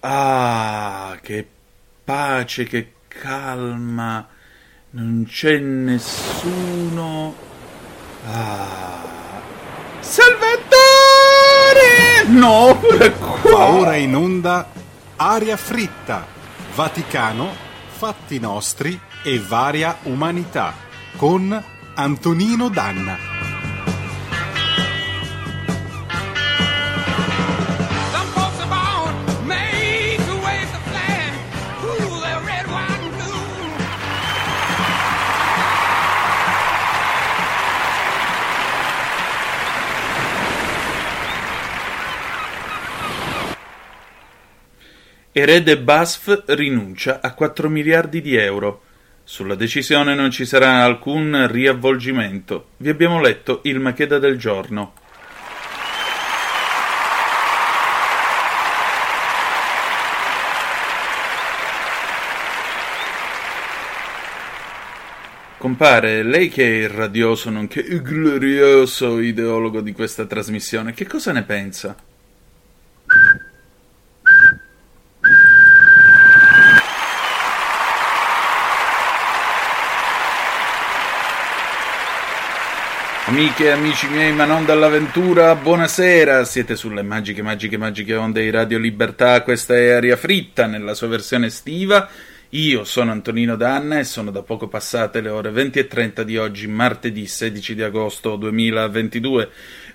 Ah, che pace, che calma. Non c'è nessuno. Ah. Salvatore! No, pure qua. Ora in onda Aria fritta, Vaticano, fatti nostri e varia umanità con Antonino Danna. Erede Basf rinuncia a 4 miliardi di euro. Sulla decisione non ci sarà alcun riavvolgimento. Vi abbiamo letto il Macheda del giorno. Compare, lei che è il radioso nonché il glorioso ideologo di questa trasmissione, che cosa ne pensa? Amiche e amici miei, ma non dall'avventura, buonasera! Siete sulle magiche, magiche, magiche onde di Radio Libertà. Questa è Aria Fritta nella sua versione estiva. Io sono Antonino Danna e sono da poco passate le ore 20 e 30 di oggi, martedì 16 di agosto 2022.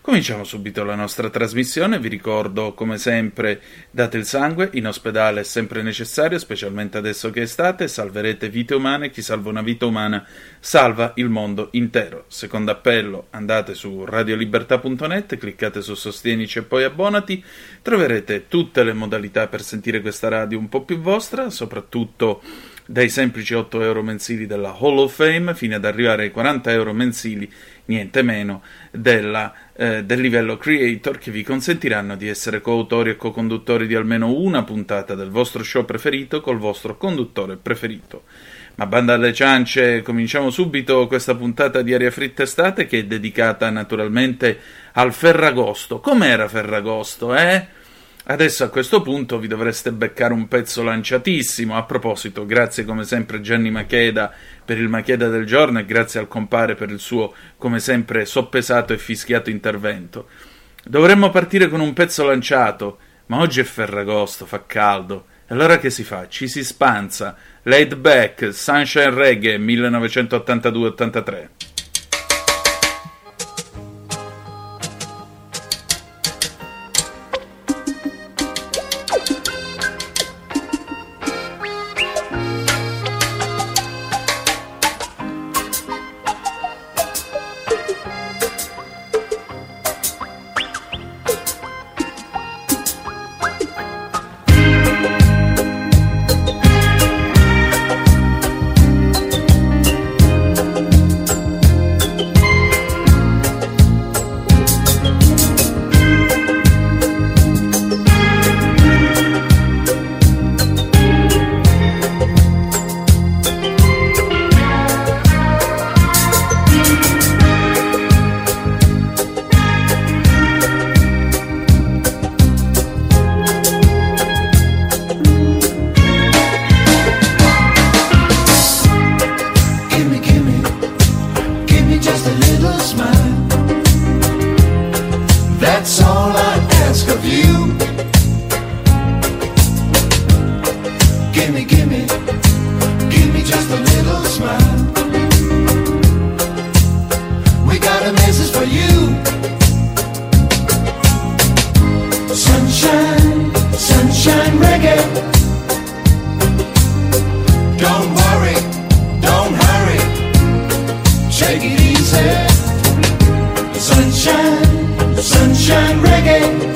Cominciamo subito la nostra trasmissione. Vi ricordo, come sempre, date il sangue. In ospedale è sempre necessario, specialmente adesso che è estate. Salverete vite umane. Chi salva una vita umana salva il mondo intero. Secondo appello, andate su radiolibertà.net, cliccate su Sostienici e poi abbonati. Troverete tutte le modalità per sentire questa radio un po' più vostra, soprattutto dai semplici 8 euro mensili della Hall of Fame fino ad arrivare ai 40 euro mensili, niente meno, della, eh, del livello creator che vi consentiranno di essere coautori e co-conduttori di almeno una puntata del vostro show preferito col vostro conduttore preferito. Ma banda alle ciance, cominciamo subito questa puntata di Aria Fritta Estate che è dedicata naturalmente al Ferragosto. Com'era Ferragosto, eh? Adesso a questo punto vi dovreste beccare un pezzo lanciatissimo. A proposito, grazie come sempre Gianni Macheda per il Macheda del giorno e grazie al compare per il suo, come sempre, soppesato e fischiato intervento. Dovremmo partire con un pezzo lanciato, ma oggi è Ferragosto, fa caldo. Allora che si fa? Ci si spanza. Laid back, Sunshine Reggae 1982-83. Gimme, gimme, give me just a little smile. We got a message for you. Sunshine, sunshine reggae. Don't worry, don't hurry. Take it easy. Sunshine, sunshine reggae.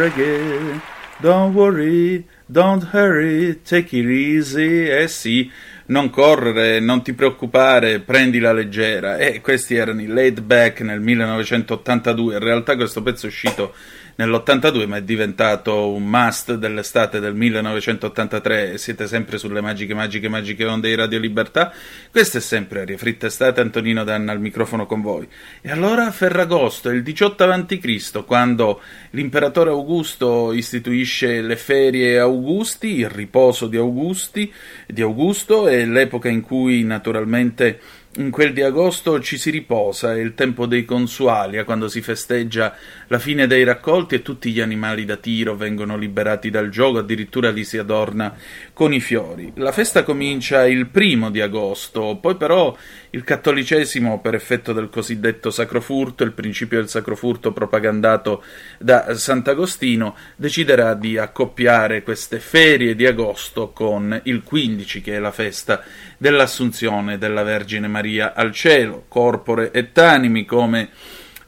Reggae. Don't worry, don't hurry, take it easy. Eh sì, non correre, non ti preoccupare, prendila leggera. E questi erano i Laid Back nel 1982. In realtà questo pezzo è uscito nell'82 ma è diventato un must dell'estate del 1983 e siete sempre sulle magiche magiche magiche onde di Radio Libertà. Questa è sempre Aria Fritta Estate. Antonino Danna al microfono con voi. E allora Ferragosto il 18 a.C. quando l'imperatore Augusto istituisce le ferie Augusti il riposo di Augusti di Augusto è l'epoca in cui naturalmente in quel di agosto ci si riposa, è il tempo dei consuali, quando si festeggia la fine dei raccolti e tutti gli animali da tiro vengono liberati dal gioco, addirittura li si adorna con i fiori. La festa comincia il primo di agosto, poi però il cattolicesimo, per effetto del cosiddetto sacrofurto, il principio del sacrofurto propagandato da Sant'Agostino, deciderà di accoppiare queste ferie di agosto con il 15, che è la festa dell'Assunzione della Vergine Maria al cielo, corpore et animi, come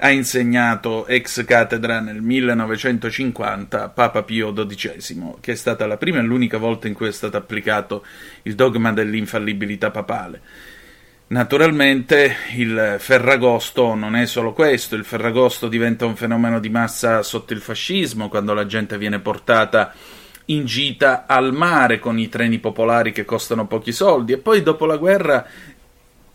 ha insegnato ex cattedra nel 1950 Papa Pio XII, che è stata la prima e l'unica volta in cui è stato applicato il dogma dell'infallibilità papale. Naturalmente il Ferragosto non è solo questo, il Ferragosto diventa un fenomeno di massa sotto il fascismo, quando la gente viene portata in gita al mare con i treni popolari che costano pochi soldi e poi dopo la guerra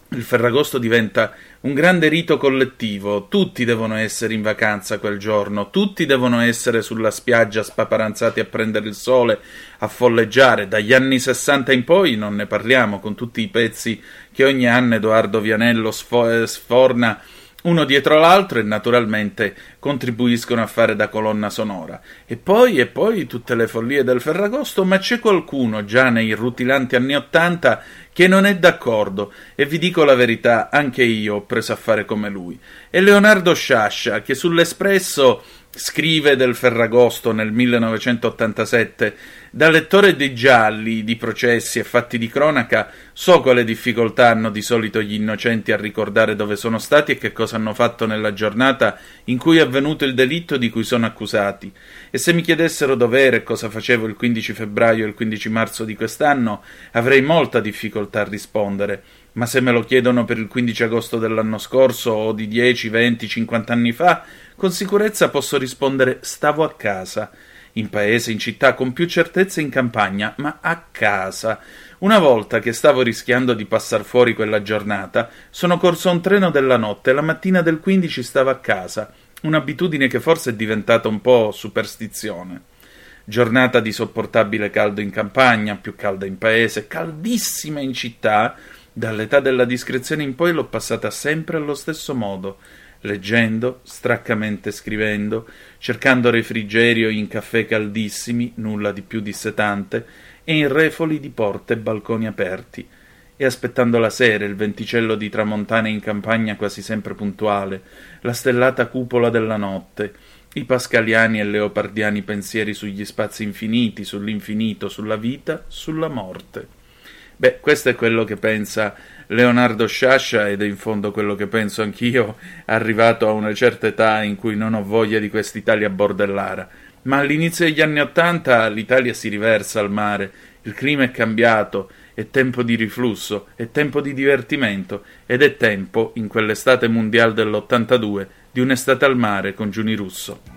il Ferragosto diventa un grande rito collettivo, tutti devono essere in vacanza quel giorno, tutti devono essere sulla spiaggia spaparanzati a prendere il sole, a folleggiare, dagli anni 60 in poi non ne parliamo, con tutti i pezzi che ogni anno Edoardo Vianello sfo- sforna uno dietro l'altro e naturalmente contribuiscono a fare da colonna sonora. E poi, e poi tutte le follie del Ferragosto, ma c'è qualcuno già nei rutilanti anni Ottanta che non è d'accordo e vi dico la verità, anche io ho preso a fare come lui. È Leonardo Sciascia che sull'Espresso scrive del Ferragosto nel 1987 da lettore dei gialli, di processi e fatti di cronaca, so quale difficoltà hanno di solito gli innocenti a ricordare dove sono stati e che cosa hanno fatto nella giornata in cui è avvenuto il delitto di cui sono accusati. E se mi chiedessero dov'era e cosa facevo il 15 febbraio e il 15 marzo di quest'anno, avrei molta difficoltà a rispondere. Ma se me lo chiedono per il 15 agosto dell'anno scorso o di 10, 20, 50 anni fa, con sicurezza posso rispondere stavo a casa in paese, in città, con più certezza in campagna, ma a casa. Una volta che stavo rischiando di passar fuori quella giornata, sono corso un treno della notte e la mattina del 15 stavo a casa, un'abitudine che forse è diventata un po' superstizione. Giornata di sopportabile caldo in campagna, più calda in paese, caldissima in città, dall'età della discrezione in poi l'ho passata sempre allo stesso modo, leggendo, straccamente scrivendo, cercando refrigerio in caffè caldissimi, nulla di più dissetante, e in refoli di porte e balconi aperti, e aspettando la sera, il venticello di tramontane in campagna quasi sempre puntuale, la stellata cupola della notte, i pascaliani e leopardiani pensieri sugli spazi infiniti, sull'infinito, sulla vita, sulla morte. Beh, questo è quello che pensa Leonardo Sciascia ed è in fondo quello che penso anch'io, arrivato a una certa età in cui non ho voglia di quest'Italia bordellara. Ma all'inizio degli anni Ottanta l'Italia si riversa al mare, il clima è cambiato, è tempo di riflusso, è tempo di divertimento ed è tempo, in quell'estate mondiale dell'82, di un'estate al mare con Giuni Russo.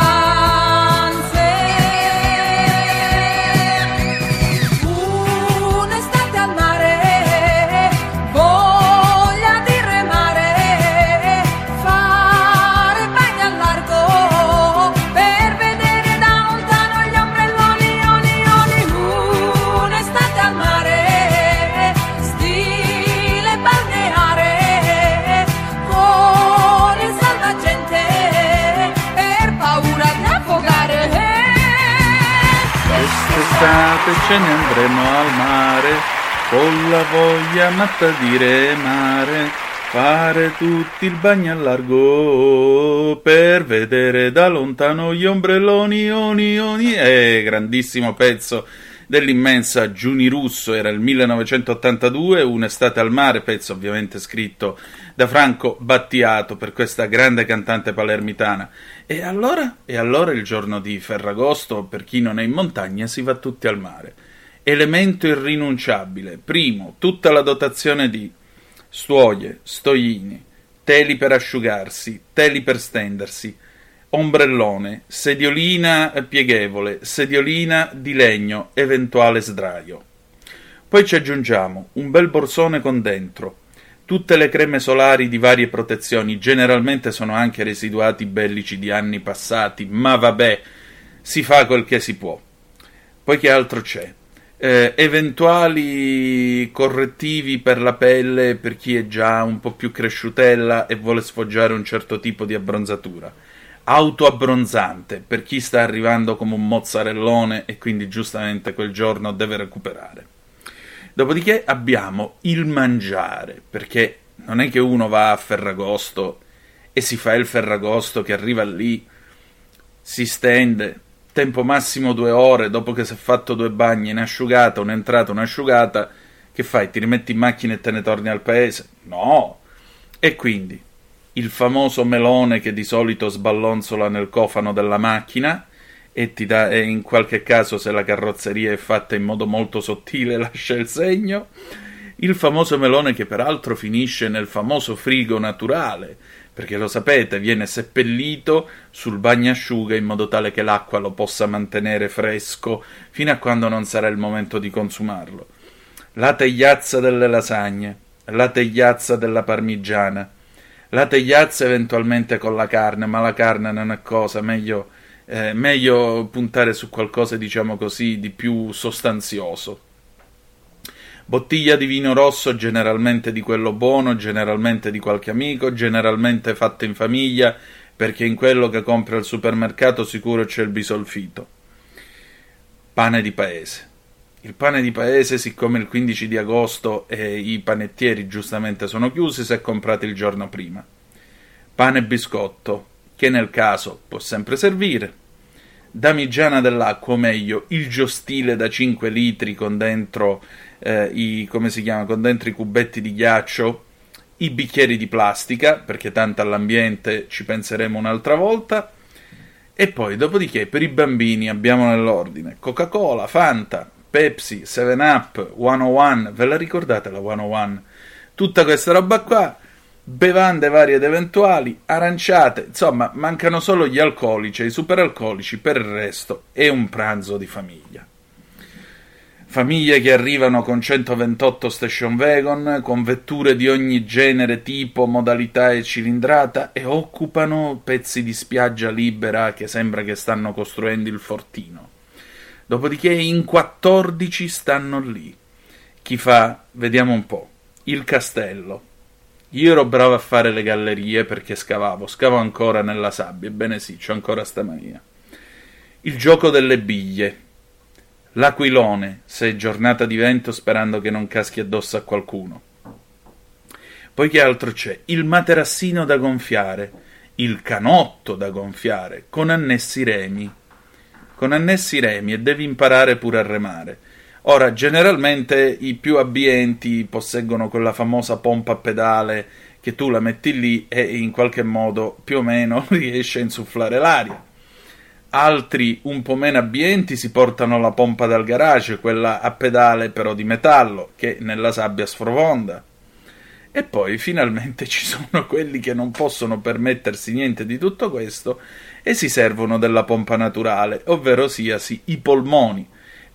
Voglia matta di remare, fare tutti il bagno al largo, per vedere da lontano gli ombrelloni, oni, oni. Eh, grandissimo pezzo dell'immensa Giuni Russo, era il 1982, un'estate al mare, pezzo ovviamente scritto da Franco Battiato per questa grande cantante palermitana. E allora? E allora il giorno di Ferragosto, per chi non è in montagna, si va tutti al mare. Elemento irrinunciabile. Primo, tutta la dotazione di stuoie, stoglini, teli per asciugarsi, teli per stendersi, ombrellone, sediolina pieghevole, sediolina di legno, eventuale sdraio. Poi ci aggiungiamo un bel borsone con dentro, tutte le creme solari di varie protezioni, generalmente sono anche residuati bellici di anni passati, ma vabbè, si fa quel che si può. Poi che altro c'è? Eh, eventuali correttivi per la pelle per chi è già un po' più cresciutella e vuole sfoggiare un certo tipo di abbronzatura. Autoabbronzante per chi sta arrivando come un mozzarellone e quindi giustamente quel giorno deve recuperare. Dopodiché abbiamo il mangiare, perché non è che uno va a Ferragosto e si fa il Ferragosto che arriva lì, si stende, tempo massimo due ore, dopo che si è fatto due bagni, un'asciugata, un'entrata, un'asciugata, che fai? Ti rimetti in macchina e te ne torni al paese? No! E quindi il famoso melone che di solito sballonzola nel cofano della macchina e ti dà, e in qualche caso se la carrozzeria è fatta in modo molto sottile lascia il segno, il famoso melone che peraltro finisce nel famoso frigo naturale, perché lo sapete, viene seppellito sul bagnasciuga in modo tale che l'acqua lo possa mantenere fresco fino a quando non sarà il momento di consumarlo. La tegliazza delle lasagne, la tegliazza della parmigiana, la tegliazza eventualmente con la carne, ma la carne non è cosa, meglio, eh, meglio puntare su qualcosa, diciamo così, di più sostanzioso. Bottiglia di vino rosso, generalmente di quello buono, generalmente di qualche amico, generalmente fatta in famiglia, perché in quello che compra al supermercato sicuro c'è il bisolfito. Pane di paese. Il pane di paese, siccome il 15 di agosto e i panettieri giustamente sono chiusi, si è comprato il giorno prima. Pane e biscotto, che nel caso può sempre servire. Damigiana dell'acqua, o meglio, il giostile da 5 litri con dentro eh, i, chiama, con dentro i cubetti di ghiaccio, i bicchieri di plastica, perché tanto all'ambiente ci penseremo un'altra volta. E poi, dopodiché, per i bambini abbiamo nell'ordine Coca-Cola, Fanta, Pepsi, 7up, 101, ve la ricordate la 101? Tutta questa roba qua, bevande varie ed eventuali, aranciate, insomma, mancano solo gli alcolici e i superalcolici, per il resto è un pranzo di famiglia. Famiglie che arrivano con 128 station wagon, con vetture di ogni genere, tipo, modalità e cilindrata e occupano pezzi di spiaggia libera che sembra che stanno costruendo il fortino. Dopodiché in 14 stanno lì. Chi fa? Vediamo un po'. Il castello. Io ero bravo a fare le gallerie perché scavavo, scavo ancora nella sabbia, ebbene sì, c'ho ancora sta mania. Il gioco delle biglie. L'aquilone, se è giornata di vento sperando che non caschi addosso a qualcuno. Poi che altro c'è? Il materassino da gonfiare, il canotto da gonfiare, con annessi remi con annessi remi e devi imparare pure a remare. Ora, generalmente i più abbienti posseggono quella famosa pompa a pedale che tu la metti lì e in qualche modo più o meno riesce a insufflare l'aria. Altri un po' meno abbienti si portano la pompa dal garage, quella a pedale però di metallo, che nella sabbia sfrofonda. E poi finalmente ci sono quelli che non possono permettersi niente di tutto questo e si servono della pompa naturale, ovvero siasi i polmoni,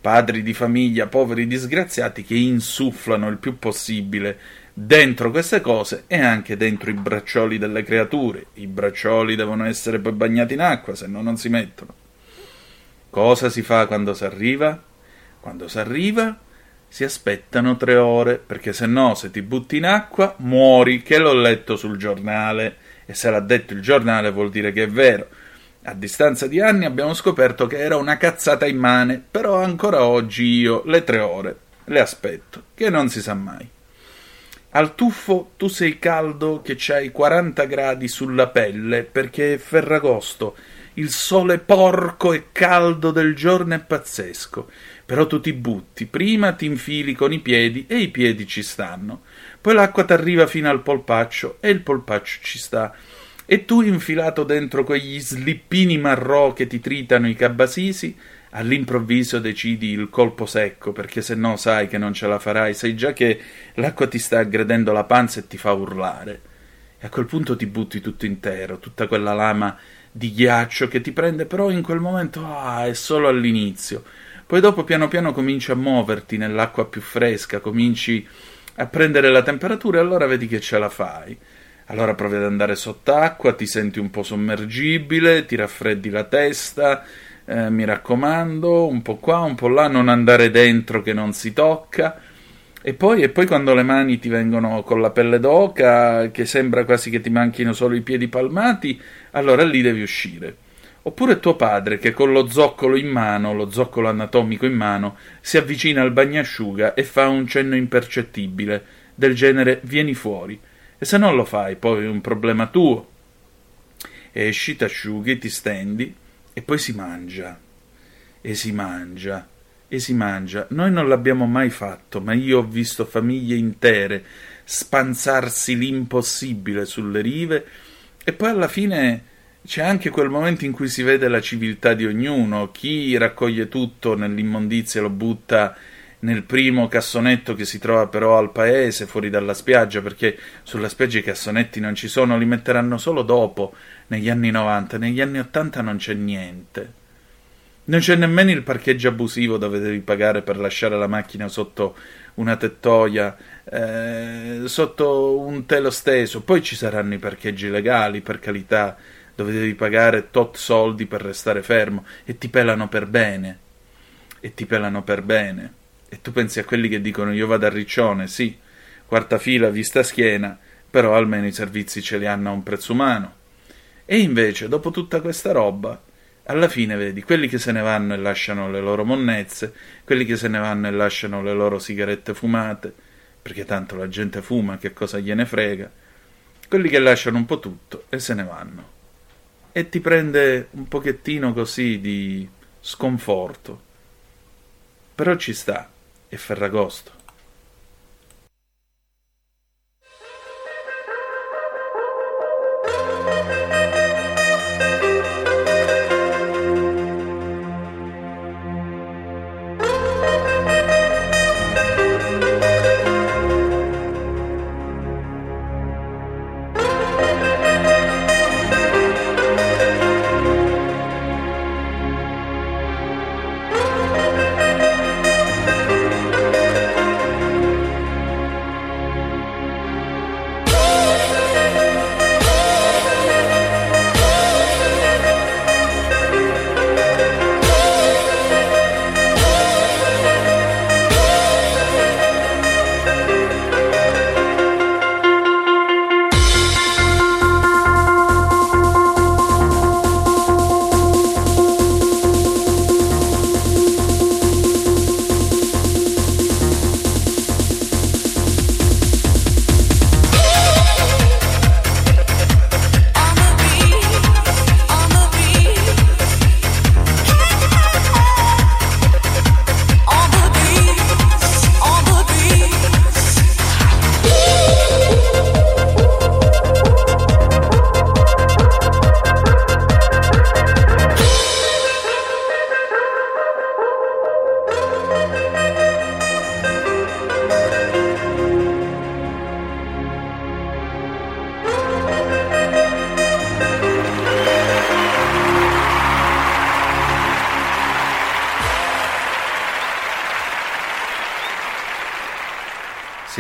padri di famiglia poveri disgraziati che insufflano il più possibile dentro queste cose e anche dentro i braccioli delle creature. I braccioli devono essere poi bagnati in acqua, se no non si mettono. Cosa si fa quando si arriva? Quando si arriva si aspettano tre ore, perché se no se ti butti in acqua muori, che l'ho letto sul giornale, e se l'ha detto il giornale vuol dire che è vero. A distanza di anni abbiamo scoperto che era una cazzata immane, però ancora oggi io le tre ore le aspetto, che non si sa mai. Al tuffo tu sei caldo che c'hai 40 gradi sulla pelle perché è ferragosto. Il sole porco e caldo del giorno è pazzesco. Però tu ti butti, prima ti infili con i piedi e i piedi ci stanno. Poi l'acqua t'arriva fino al polpaccio e il polpaccio ci sta. E tu infilato dentro quegli slippini marrò che ti tritano i cabasisi, all'improvviso decidi il colpo secco, perché se no sai che non ce la farai, sai già che l'acqua ti sta aggredendo la panza e ti fa urlare. E a quel punto ti butti tutto intero, tutta quella lama di ghiaccio che ti prende, però in quel momento ah, è solo all'inizio. Poi dopo piano piano cominci a muoverti nell'acqua più fresca, cominci a prendere la temperatura e allora vedi che ce la fai. Allora provi ad andare sott'acqua, ti senti un po' sommergibile, ti raffreddi la testa, eh, mi raccomando, un po' qua, un po' là, non andare dentro che non si tocca. E poi, e poi quando le mani ti vengono con la pelle d'oca, che sembra quasi che ti manchino solo i piedi palmati, allora lì devi uscire. Oppure tuo padre che con lo zoccolo in mano, lo zoccolo anatomico in mano, si avvicina al bagnasciuga e fa un cenno impercettibile, del genere vieni fuori. E se non lo fai, poi è un problema tuo. Esci, t'asciughi, ti stendi, e poi si mangia, e si mangia, e si mangia. Noi non l'abbiamo mai fatto, ma io ho visto famiglie intere spanzarsi l'impossibile sulle rive, e poi alla fine c'è anche quel momento in cui si vede la civiltà di ognuno, chi raccoglie tutto nell'immondizia e lo butta nel primo cassonetto che si trova però al paese, fuori dalla spiaggia, perché sulla spiaggia i cassonetti non ci sono, li metteranno solo dopo, negli anni 90, negli anni 80 non c'è niente. Non c'è nemmeno il parcheggio abusivo dove devi pagare per lasciare la macchina sotto una tettoia, eh, sotto un telo steso. Poi ci saranno i parcheggi legali, per carità, dove devi pagare tot soldi per restare fermo e ti pelano per bene. E ti pelano per bene. E tu pensi a quelli che dicono io vado a Riccione, sì, quarta fila, vista schiena, però almeno i servizi ce li hanno a un prezzo umano. E invece, dopo tutta questa roba, alla fine vedi quelli che se ne vanno e lasciano le loro monnezze, quelli che se ne vanno e lasciano le loro sigarette fumate, perché tanto la gente fuma, che cosa gliene frega, quelli che lasciano un po' tutto e se ne vanno. E ti prende un pochettino così di sconforto. Però ci sta, è Ferragosto.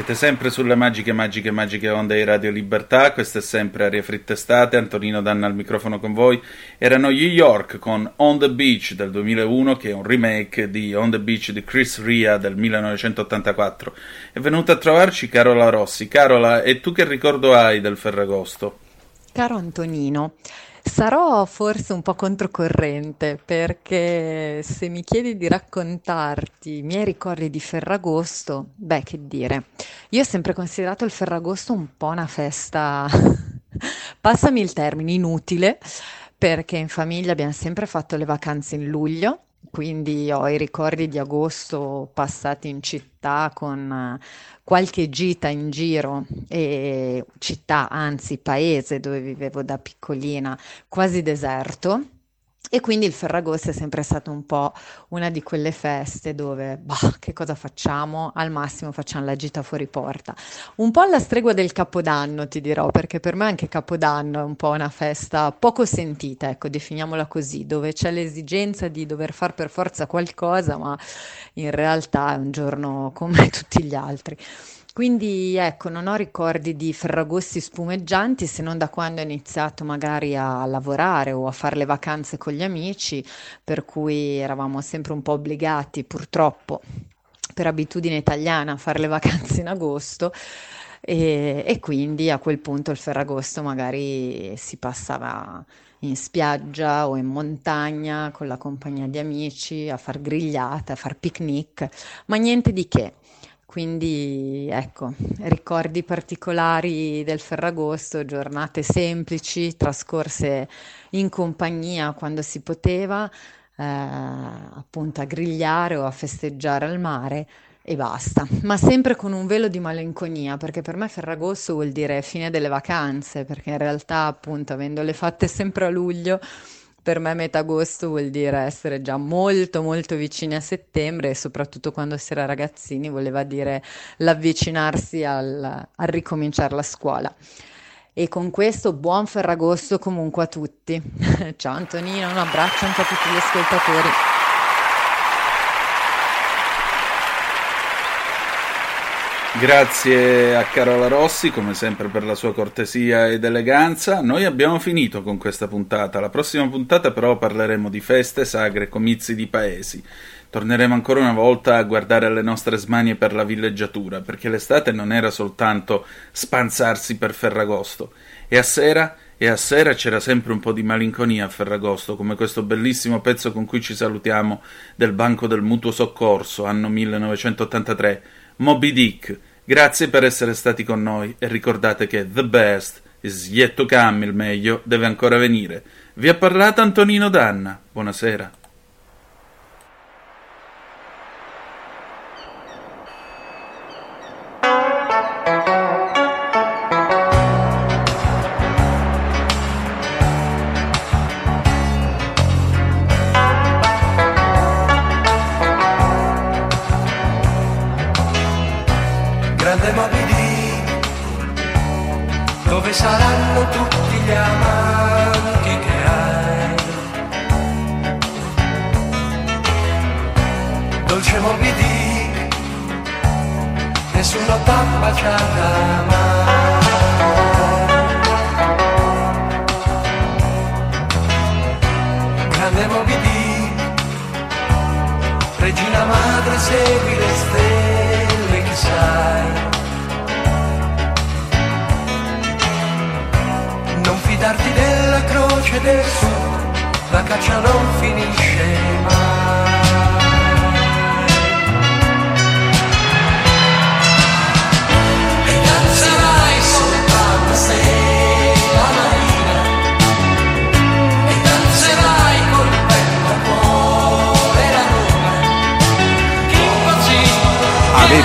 Siete sempre sulle magiche, magiche, magiche onde di Radio Libertà. Questa è sempre Aria Fritta Estate. Antonino Danna al microfono con voi. Erano New York con On the Beach del 2001, che è un remake di On the Beach di Chris Ria del 1984. È venuta a trovarci Carola Rossi. Carola, e tu che ricordo hai del Ferragosto? Caro Antonino, sarò forse un po' controcorrente perché se mi chiedi di raccontarti i miei ricordi di Ferragosto, beh, che dire, io ho sempre considerato il Ferragosto un po' una festa, passami il termine, inutile, perché in famiglia abbiamo sempre fatto le vacanze in luglio quindi ho i ricordi di agosto passati in città con eh, qualche gita in giro e città, anzi paese dove vivevo da piccolina, quasi deserto. E quindi il Ferragosto è sempre stato un po' una di quelle feste dove, bah, che cosa facciamo? Al massimo facciamo la gita fuori porta. Un po' alla stregua del Capodanno, ti dirò, perché per me anche Capodanno è un po' una festa poco sentita, ecco, definiamola così, dove c'è l'esigenza di dover fare per forza qualcosa, ma in realtà è un giorno come tutti gli altri. Quindi ecco, non ho ricordi di ferragossi spumeggianti se non da quando ho iniziato magari a lavorare o a fare le vacanze con gli amici, per cui eravamo sempre un po' obbligati purtroppo per abitudine italiana a fare le vacanze in agosto. E, e quindi a quel punto il Ferragosto magari si passava in spiaggia o in montagna con la compagnia di amici a far grigliate, a far picnic, ma niente di che. Quindi ecco, ricordi particolari del Ferragosto, giornate semplici, trascorse in compagnia quando si poteva, eh, appunto a grigliare o a festeggiare al mare e basta, ma sempre con un velo di malinconia, perché per me Ferragosto vuol dire fine delle vacanze, perché in realtà appunto avendole fatte sempre a luglio per me metà agosto vuol dire essere già molto molto vicini a settembre e soprattutto quando si era ragazzini voleva dire l'avvicinarsi al, al ricominciare la scuola. E con questo buon Ferragosto comunque a tutti. Ciao Antonino, un abbraccio anche a tutti gli ascoltatori. Grazie a Carola Rossi, come sempre, per la sua cortesia ed eleganza. Noi abbiamo finito con questa puntata. La prossima puntata, però, parleremo di feste, sagre, comizi di paesi. Torneremo ancora una volta a guardare le nostre smanie per la villeggiatura, perché l'estate non era soltanto spanzarsi per Ferragosto. E a sera, e a sera c'era sempre un po' di malinconia a Ferragosto, come questo bellissimo pezzo con cui ci salutiamo del Banco del Mutuo Soccorso, anno 1983. Moby Dick. Grazie per essere stati con noi e ricordate che the best is yet to come, il meglio deve ancora venire. Vi ha parlato Antonino Danna. Buonasera. Nessuno t'ha baciata mai. Grande Moby Dick, regina madre segui le stelle che sai. Non fidarti della croce del sud, la caccia non finisce mai.